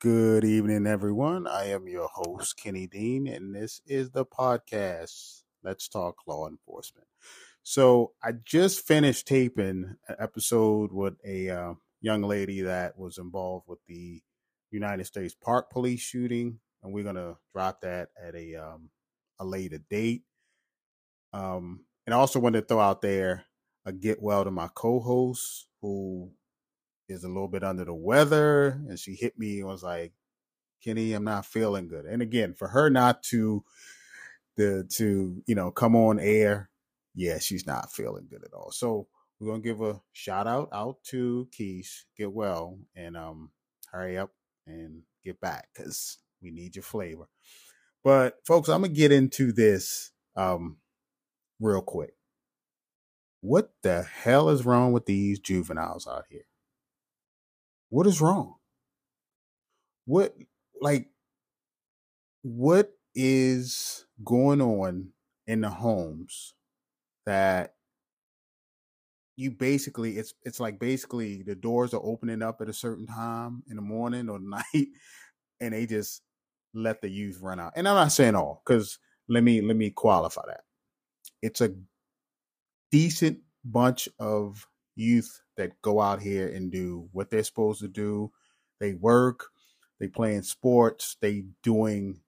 Good evening, everyone. I am your host, Kenny Dean, and this is the podcast, Let's Talk Law Enforcement. So, I just finished taping an episode with a uh, young lady that was involved with the United States Park Police shooting, and we're going to drop that at a, um, a later date. Um, and I also wanted to throw out there a get well to my co host who is a little bit under the weather and she hit me and was like kenny i'm not feeling good. And again for her not to the to you know come on air yeah she's not feeling good at all. So we're gonna give a shout out out to Keys, get well and um hurry up and get back because we need your flavor. But folks i'm gonna get into this um real quick. What the hell is wrong with these juveniles out here what is wrong? What like what is going on in the homes that you basically it's it's like basically the doors are opening up at a certain time in the morning or night and they just let the youth run out. And I'm not saying all because let me let me qualify that. It's a decent bunch of youth that go out here and do what they're supposed to do. They work, they playing sports, they doing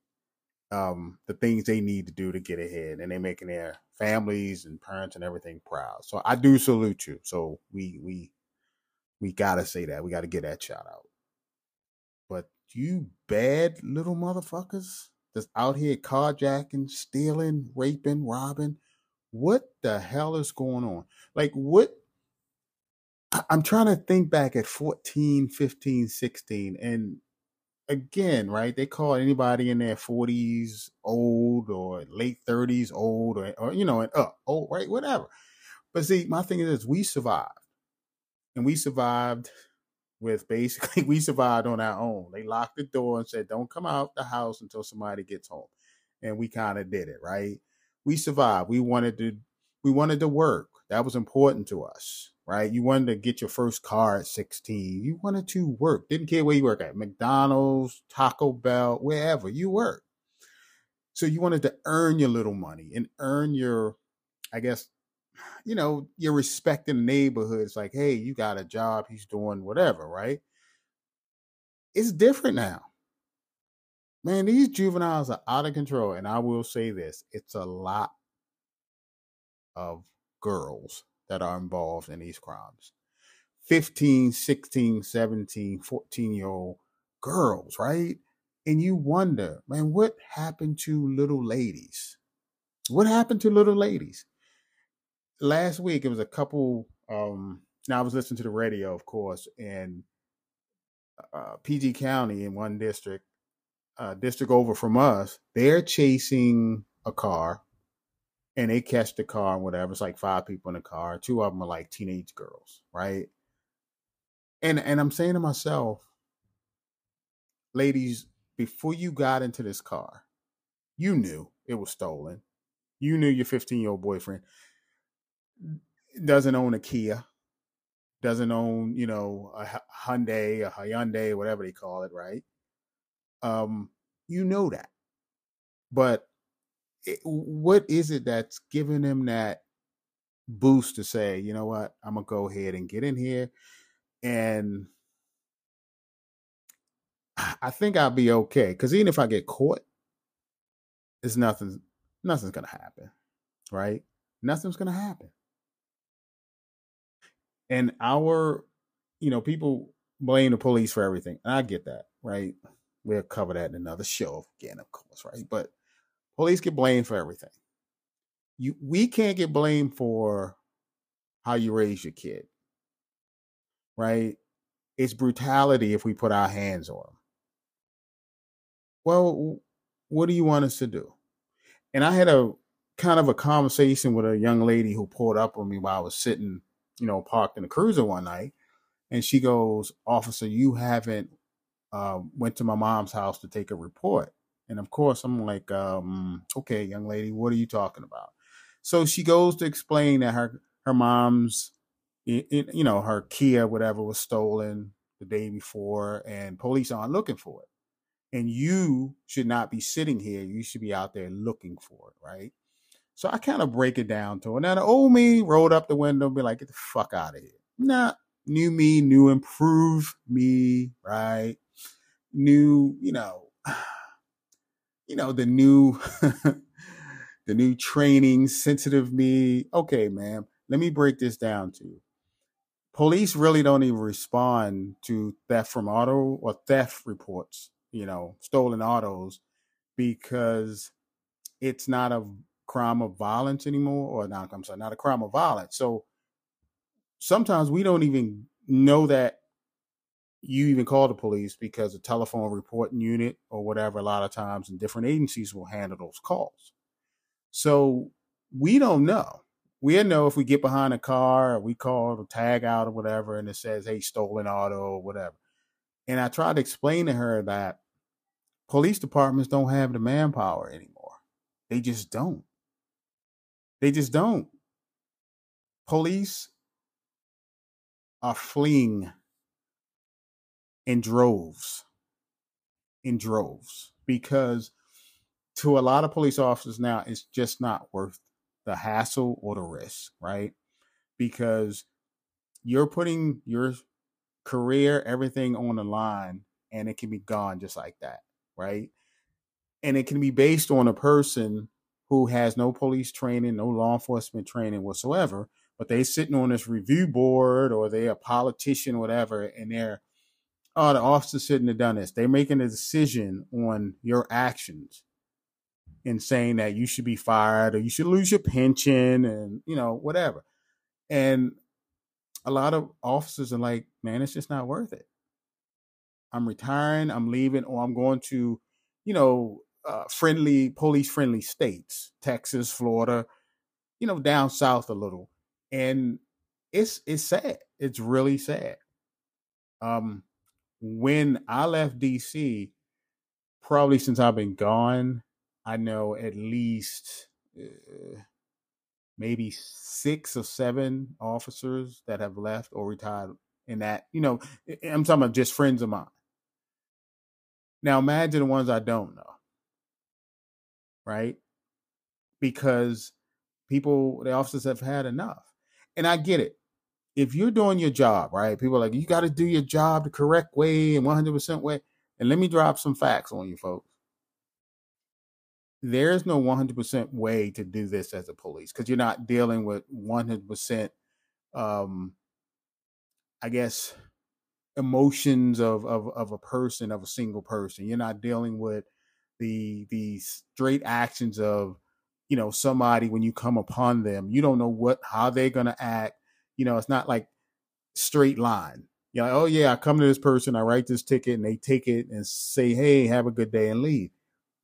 um, the things they need to do to get ahead, and they making their families and parents and everything proud. So I do salute you. So we we we gotta say that. We gotta get that shout out. But you bad little motherfuckers that's out here carjacking, stealing, raping, robbing. What the hell is going on? Like what I'm trying to think back at 14, 15, 16. And again, right, they call anybody in their 40s old or late 30s old or, or you know, and up, old, right, whatever. But see, my thing is, we survived. And we survived with basically, we survived on our own. They locked the door and said, don't come out the house until somebody gets home. And we kind of did it, right? We survived. We wanted to, we wanted to work. That was important to us right? You wanted to get your first car at 16. You wanted to work. Didn't care where you work at McDonald's, Taco Bell, wherever you work. So you wanted to earn your little money and earn your, I guess, you know, your respect in the neighborhood. It's like, hey, you got a job, he's doing whatever, right? It's different now. Man, these juveniles are out of control. And I will say this it's a lot of girls that are involved in these crimes 15, 16, 17, 14 year old girls, right? And you wonder, man, what happened to little ladies? What happened to little ladies? Last week, it was a couple. Um, now, I was listening to the radio, of course, and uh, PG County in one district, uh, district over from us, they're chasing a car and they catch the car and whatever. It's like five people in the car. Two of them are like teenage girls, right? And and I'm saying to myself, ladies, before you got into this car, you knew it was stolen. You knew your 15 year old boyfriend doesn't own a Kia, doesn't own, you know, a Hyundai, a Hyundai, whatever they call it, right? Um, you know that. But what is it that's giving him that boost to say, you know what, I'm gonna go ahead and get in here, and I think I'll be okay. Because even if I get caught, it's nothing. Nothing's gonna happen, right? Nothing's gonna happen. And our, you know, people blame the police for everything, and I get that, right? We'll cover that in another show again, of course, right? But police get blamed for everything. You we can't get blamed for how you raise your kid. Right? It's brutality if we put our hands on them. Well, what do you want us to do? And I had a kind of a conversation with a young lady who pulled up on me while I was sitting, you know, parked in a cruiser one night. And she goes, Officer, you haven't uh, went to my mom's house to take a report. And of course, I'm like, um, okay, young lady, what are you talking about? So she goes to explain that her her mom's, it, it, you know, her Kia, whatever, was stolen. the day before and police aren't looking for it. And you should not be sitting here. You should be out there looking for it, right? So I kind of break it down to her. Now the old me rolled up the window and be like, get the fuck out of here. Nah, new me, new improved me, right? New, you know, you know, the new the new training, sensitive me. Okay, ma'am, let me break this down to you. Police really don't even respond to theft from auto or theft reports, you know, stolen autos, because it's not a crime of violence anymore, or not, I'm sorry, not a crime of violence. So sometimes we don't even know that you even call the police because a telephone reporting unit or whatever, a lot of times, and different agencies will handle those calls. So we don't know. We know if we get behind a car or we call the tag out or whatever and it says, hey, stolen auto or whatever. And I tried to explain to her that police departments don't have the manpower anymore. They just don't. They just don't. Police are fleeing in droves, in droves, because to a lot of police officers now, it's just not worth the hassle or the risk, right? Because you're putting your career, everything on the line, and it can be gone just like that, right? And it can be based on a person who has no police training, no law enforcement training whatsoever, but they sitting on this review board or they're a politician, whatever, and they're oh, the officer shouldn't have done this. They're making a decision on your actions and saying that you should be fired or you should lose your pension and you know whatever. And a lot of officers are like man it's just not worth it. I'm retiring i'm leaving or i'm going to you know uh, friendly police friendly states texas florida you know down south a little. And it's it's sad. It's really sad. Um when i left dc probably since i've been gone I know at least uh, maybe six or seven officers that have left or retired in that, you know, I'm talking about just friends of mine. Now imagine the ones I don't know, right? Because people, the officers have had enough. And I get it. If you're doing your job, right? People like, you got to do your job the correct way and 100% way. And let me drop some facts on you, folks there's no 100% way to do this as a police because you're not dealing with 100% um i guess emotions of, of of a person of a single person you're not dealing with the the straight actions of you know somebody when you come upon them you don't know what how they're going to act you know it's not like straight line you're like oh yeah i come to this person i write this ticket and they take it and say hey have a good day and leave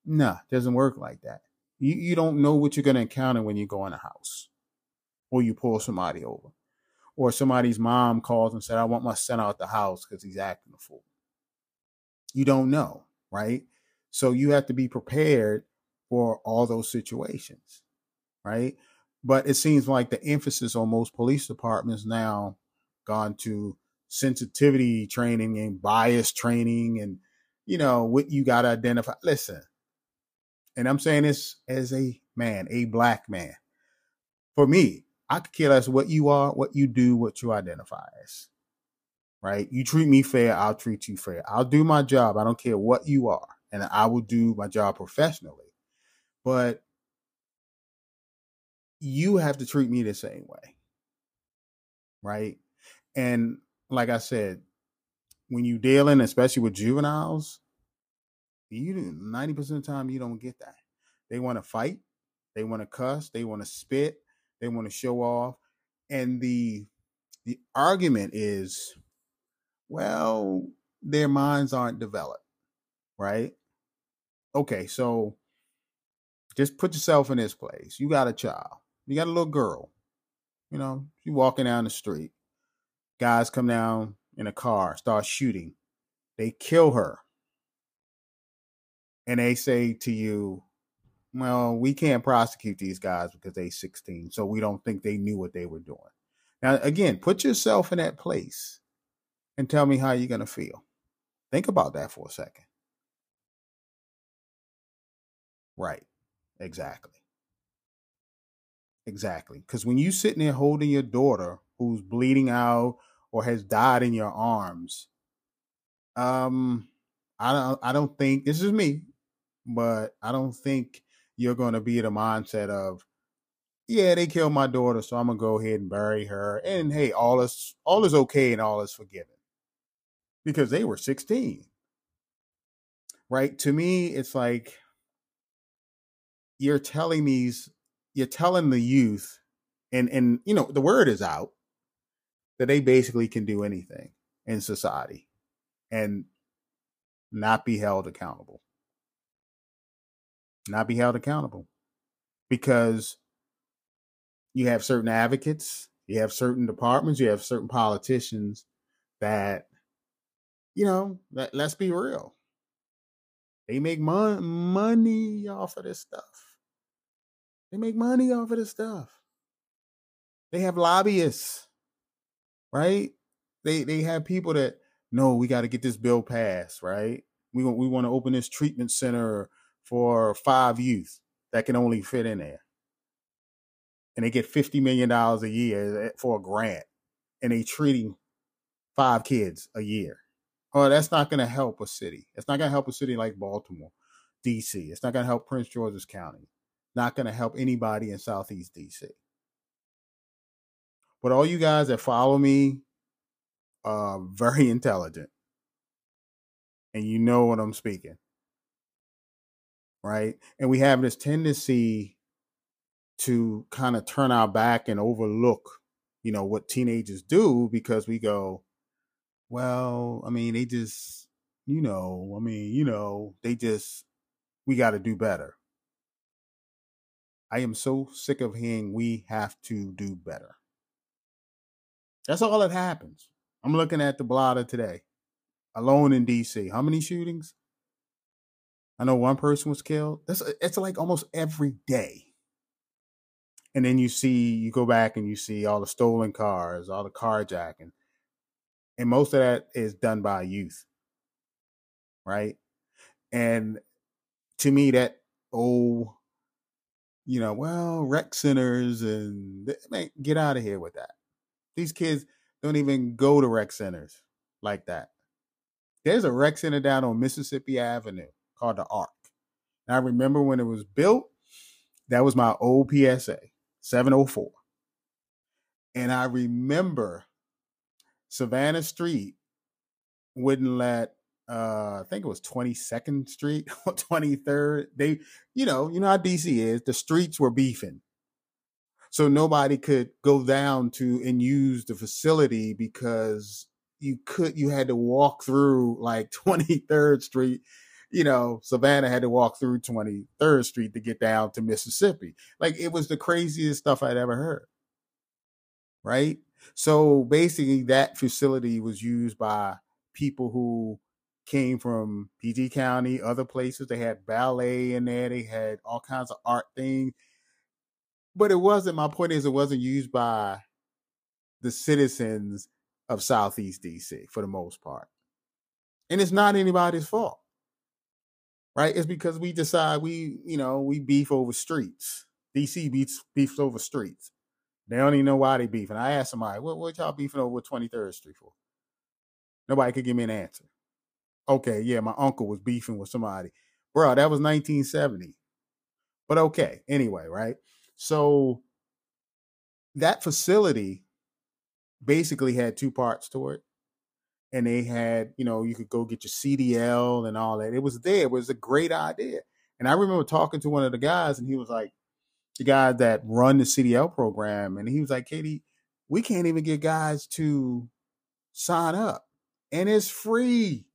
no, it doesn't work like that. You you don't know what you're going to encounter when you go in a house, or you pull somebody over, or somebody's mom calls and said, "I want my son out the house because he's acting a fool." You don't know, right? So you have to be prepared for all those situations, right? But it seems like the emphasis on most police departments now gone to sensitivity training and bias training and you know what you got to identify. Listen, and I'm saying this as a man, a black man. For me, I could care less what you are, what you do, what you identify as. Right? You treat me fair, I'll treat you fair. I'll do my job. I don't care what you are, and I will do my job professionally. But you have to treat me the same way. Right? And like I said, when you dealing, especially with juveniles, you 90% of the time you don't get that. They want to fight, they want to cuss, they want to spit, they want to show off. And the the argument is, well, their minds aren't developed, right? Okay, so just put yourself in this place. You got a child, you got a little girl, you know, she's walking down the street. Guys come down in a car, start shooting. They kill her and they say to you, well, we can't prosecute these guys because they 16, so we don't think they knew what they were doing. Now, again, put yourself in that place and tell me how you're going to feel. Think about that for a second. Right. Exactly. Exactly. Because when you sitting there holding your daughter who's bleeding out or has died in your arms, um, I don't I don't think this is me, but I don't think you're gonna be the mindset of, yeah, they killed my daughter, so I'm gonna go ahead and bury her. And hey, all is all is okay and all is forgiven. Because they were 16. Right? To me, it's like you're telling these you're telling the youth and and you know the word is out that they basically can do anything in society and not be held accountable. Not be held accountable. Because you have certain advocates you have certain departments you have certain politicians that you know let, let's be real. They make mon- money off of this stuff they make money off of this stuff. They have lobbyists, right? They they have people that no, we got to get this bill passed, right? We we want to open this treatment center for five youth that can only fit in there, and they get fifty million dollars a year eh, for a grant, and they treating five kids a year. Oh, that's not going to help a city. It's not going to help a city like Baltimore, D.C. It's not going to help Prince George's County not going to help anybody in Southeast DC. But all you guys that follow me are very intelligent. And you know what I'm speaking. Right? And we have this tendency to kind of turn our back and overlook, you know, what teenagers do because we go, well, I mean, they just, you know, I mean, you know, they just, we got to do better. I am so sick of hearing we have to do better. That's all that happens. I'm looking at the blotter today, alone in DC. How many shootings? I know one person was killed. That's uh, it's like almost every day. And then you see, you go back and you see all the stolen cars, all the carjacking. And most of that is done by youth. Right? And to me, that oh you know, well, rec centers and man, get out of here with that. These kids don't even go to rec centers like that. There's a rec center down on Mississippi Avenue called the Arc. And I remember when it was built, that was my old PSA, 704. And I remember Savannah Street wouldn't let uh, I think it was 22nd Street or 23rd. They, you know, you know how DC is. The streets were beefing. So nobody could go down to and use the facility because you could you had to walk through like 23rd Street. You know, Savannah had to walk through 23rd Street to get down to Mississippi. Like it was the craziest stuff I'd ever heard. Right? So basically that facility was used by people who came from PG County, other places. They had ballet in there. They had all kinds of art things. But it wasn't, my point is, it wasn't used by the citizens of Southeast DC for the most part. And it's not anybody's fault, right? It's because we decide we, you know, we beef over streets. DC beefs, beefs over streets. They don't even know why they beef. And I asked somebody, what, what y'all beefing over 23rd Street for? Nobody could give me an answer. Okay, yeah, my uncle was beefing with somebody. Bro, that was 1970. But okay, anyway, right? So that facility basically had two parts to it. And they had, you know, you could go get your CDL and all that. It was there. It was a great idea. And I remember talking to one of the guys, and he was like, the guy that run the CDL program, and he was like, Katie, we can't even get guys to sign up. And it's free.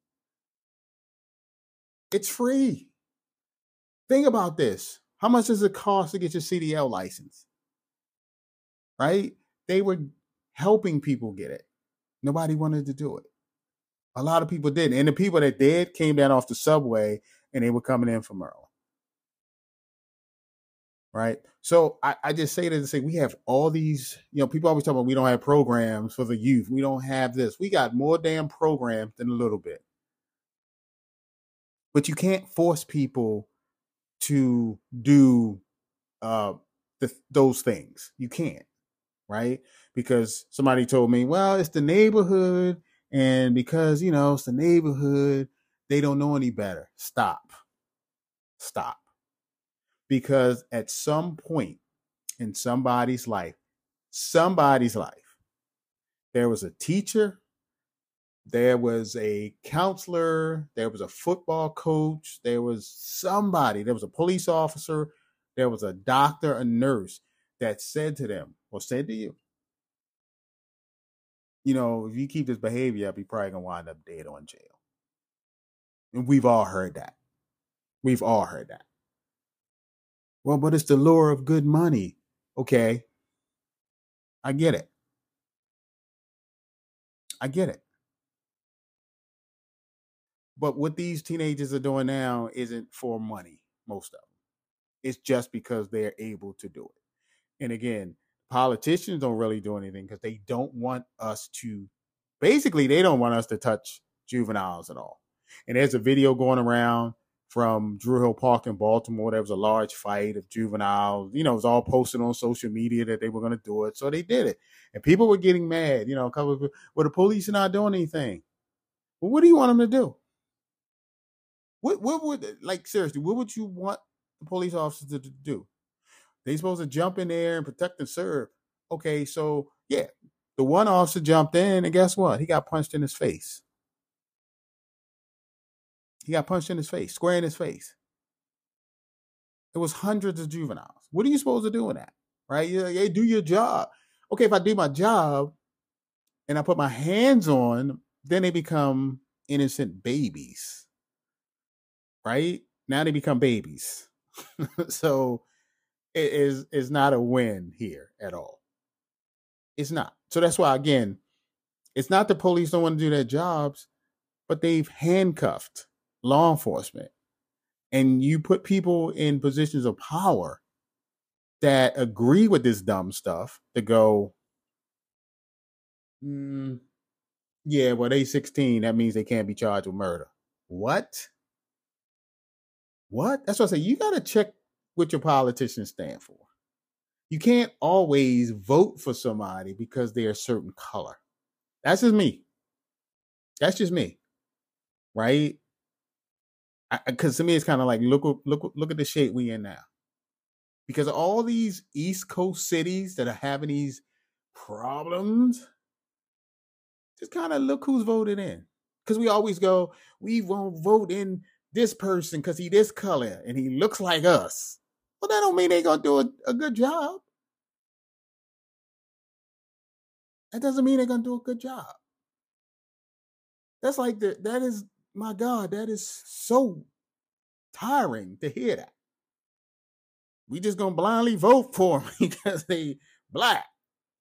It's free. Think about this. How much does it cost to get your CDL license? Right? They were helping people get it. Nobody wanted to do it. A lot of people didn't. And the people that did came down off the subway and they were coming in from Maryland. right? So I, I just say that to say we have all these, you know, people always talk about we don't have programs for the youth. We don't have this. We got more damn programs than a little bit. But you can't force people to do uh, the, those things. You can't, right? Because somebody told me, well, it's the neighborhood, and because you know it's the neighborhood, they don't know any better. Stop. Stop because at some point in somebody's life, somebody's life, there was a teacher, there was a counselor, there was a football coach, there was somebody, there was a police officer, there was a doctor, a nurse that said to them or said to you, you know, if you keep this behavior up, you're probably gonna wind up dead or in jail. And we've all heard that. We've all heard that. Well, but it's the lure of good money. Okay. I get it. I get it. But what these teenagers are doing now isn't for money, most of them. It's just because they're able to do it. And again, politicians don't really do anything because they don't want us to, basically, they don't want us to touch juveniles at all. And there's a video going around from Druid Hill Park in Baltimore. There was a large fight of juveniles. You know, it was all posted on social media that they were going to do it. So they did it. And people were getting mad, you know, because well, the police are not doing anything. Well, what do you want them to do? What, what would, uh, like, seriously, what would you want the police officers to, to do? They supposed to jump in there and protect and serve. Okay, so yeah, the one officer jumped in, and guess what? He got punched in his face. He got punched in his face, square in his face. It was hundreds of juveniles. What are you supposed to do in that? Right? Hey, do your job. Okay, if I do my job and I put my hands on, then they become innocent babies. Right? Now they become babies. so it is is not a win here at all. It's not. So that's why again, it's not the police don't want to do their jobs, but they've handcuffed law enforcement and you put people in positions of power that agree with this dumb stuff to go mm, yeah well they 16 that means they can't be charged with murder what what? That's what i say you got to check what your politicians stand for. You can't always vote for somebody because they're a certain color. That's just me. That's just me right? Because to me it's kind of like look look look at the shape we in now. Because all these east coast cities that are having these problems just kind of look who's voted in. Because we always go we won't vote in this person because he this color and he looks like us well that don't mean they're gonna do a, a good job that doesn't mean they're gonna do a good job that's like the that is my God, that is so tiring to hear that. We just gonna blindly vote for them because they black,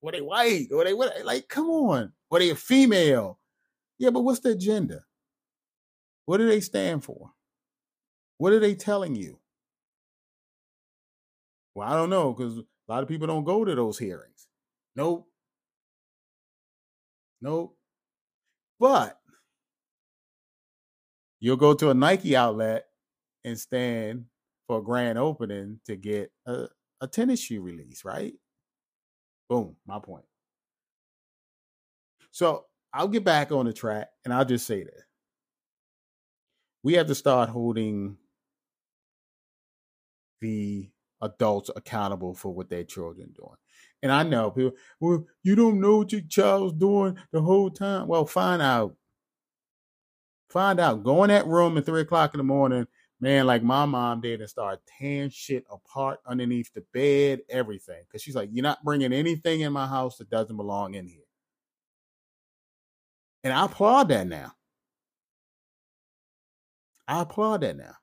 or they white, or they what? Like, come on, or they a female. Yeah, but what's their gender? What do they stand for? What are they telling you? Well, I don't know because a lot of people don't go to those hearings. Nope. Nope. But You'll go to a Nike outlet and stand for a grand opening to get a, a tennis shoe release, right? Boom, my point. So I'll get back on the track and I'll just say this. We have to start holding the adults accountable for what their children doing. And I know people, well, you don't know what your child's doing the whole time. Well, find out. Find out. Go in that room at three o'clock in the morning, man, like my mom did, and start tearing shit apart underneath the bed, everything. Because she's like, you're not bringing anything in my house that doesn't belong in here. And I applaud that now. I applaud that now.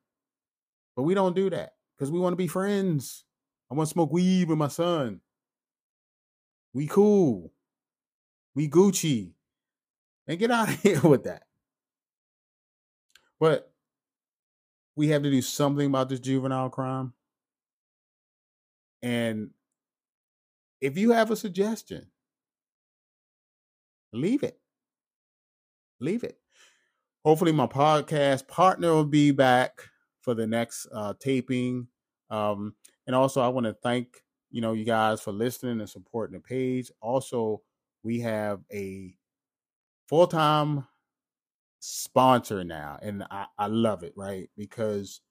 But we don't do that because we want to be friends. I want to smoke weed with my son. We cool. We Gucci. And get out of here with that. But we have to do something about this juvenile crime. And if you have a suggestion, leave it. Leave it. Hopefully, my podcast partner will be back for the next uh, taping. Um, and also, I want to thank you know you guys for listening and supporting the page. Also, we have a full time sponsor now, and I, I love it, right? Because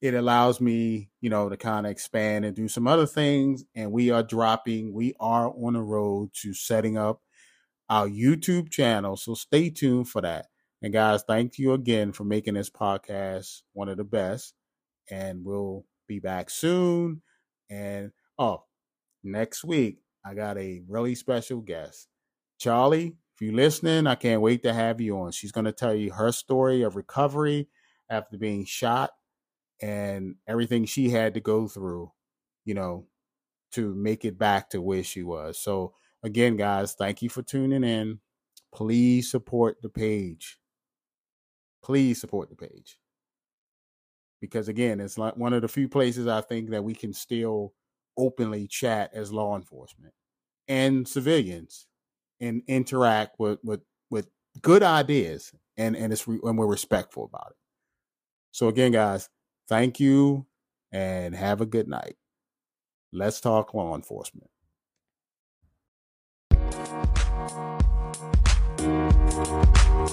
it allows me, you know, to kind of expand and do some other things. And we are dropping, we are on a road to setting up our YouTube channel. So stay tuned for that. And guys, thank you again for making this podcast one of the best. And we'll be back soon. And oh, next week, I got a really special guest. Charlie, if you're listening, I can't wait to have you on. She's going to tell you her story of recovery after being shot and everything she had to go through, you know, to make it back to where she was. So, again, guys, thank you for tuning in. Please support the page please support the page. Because again it's like one of the few places i think that we can still openly chat as law enforcement and civilians and interact with with with good ideas and and it's re- and we're respectful about it. So again guys thank you and have a good night. Let's talk law enforcement.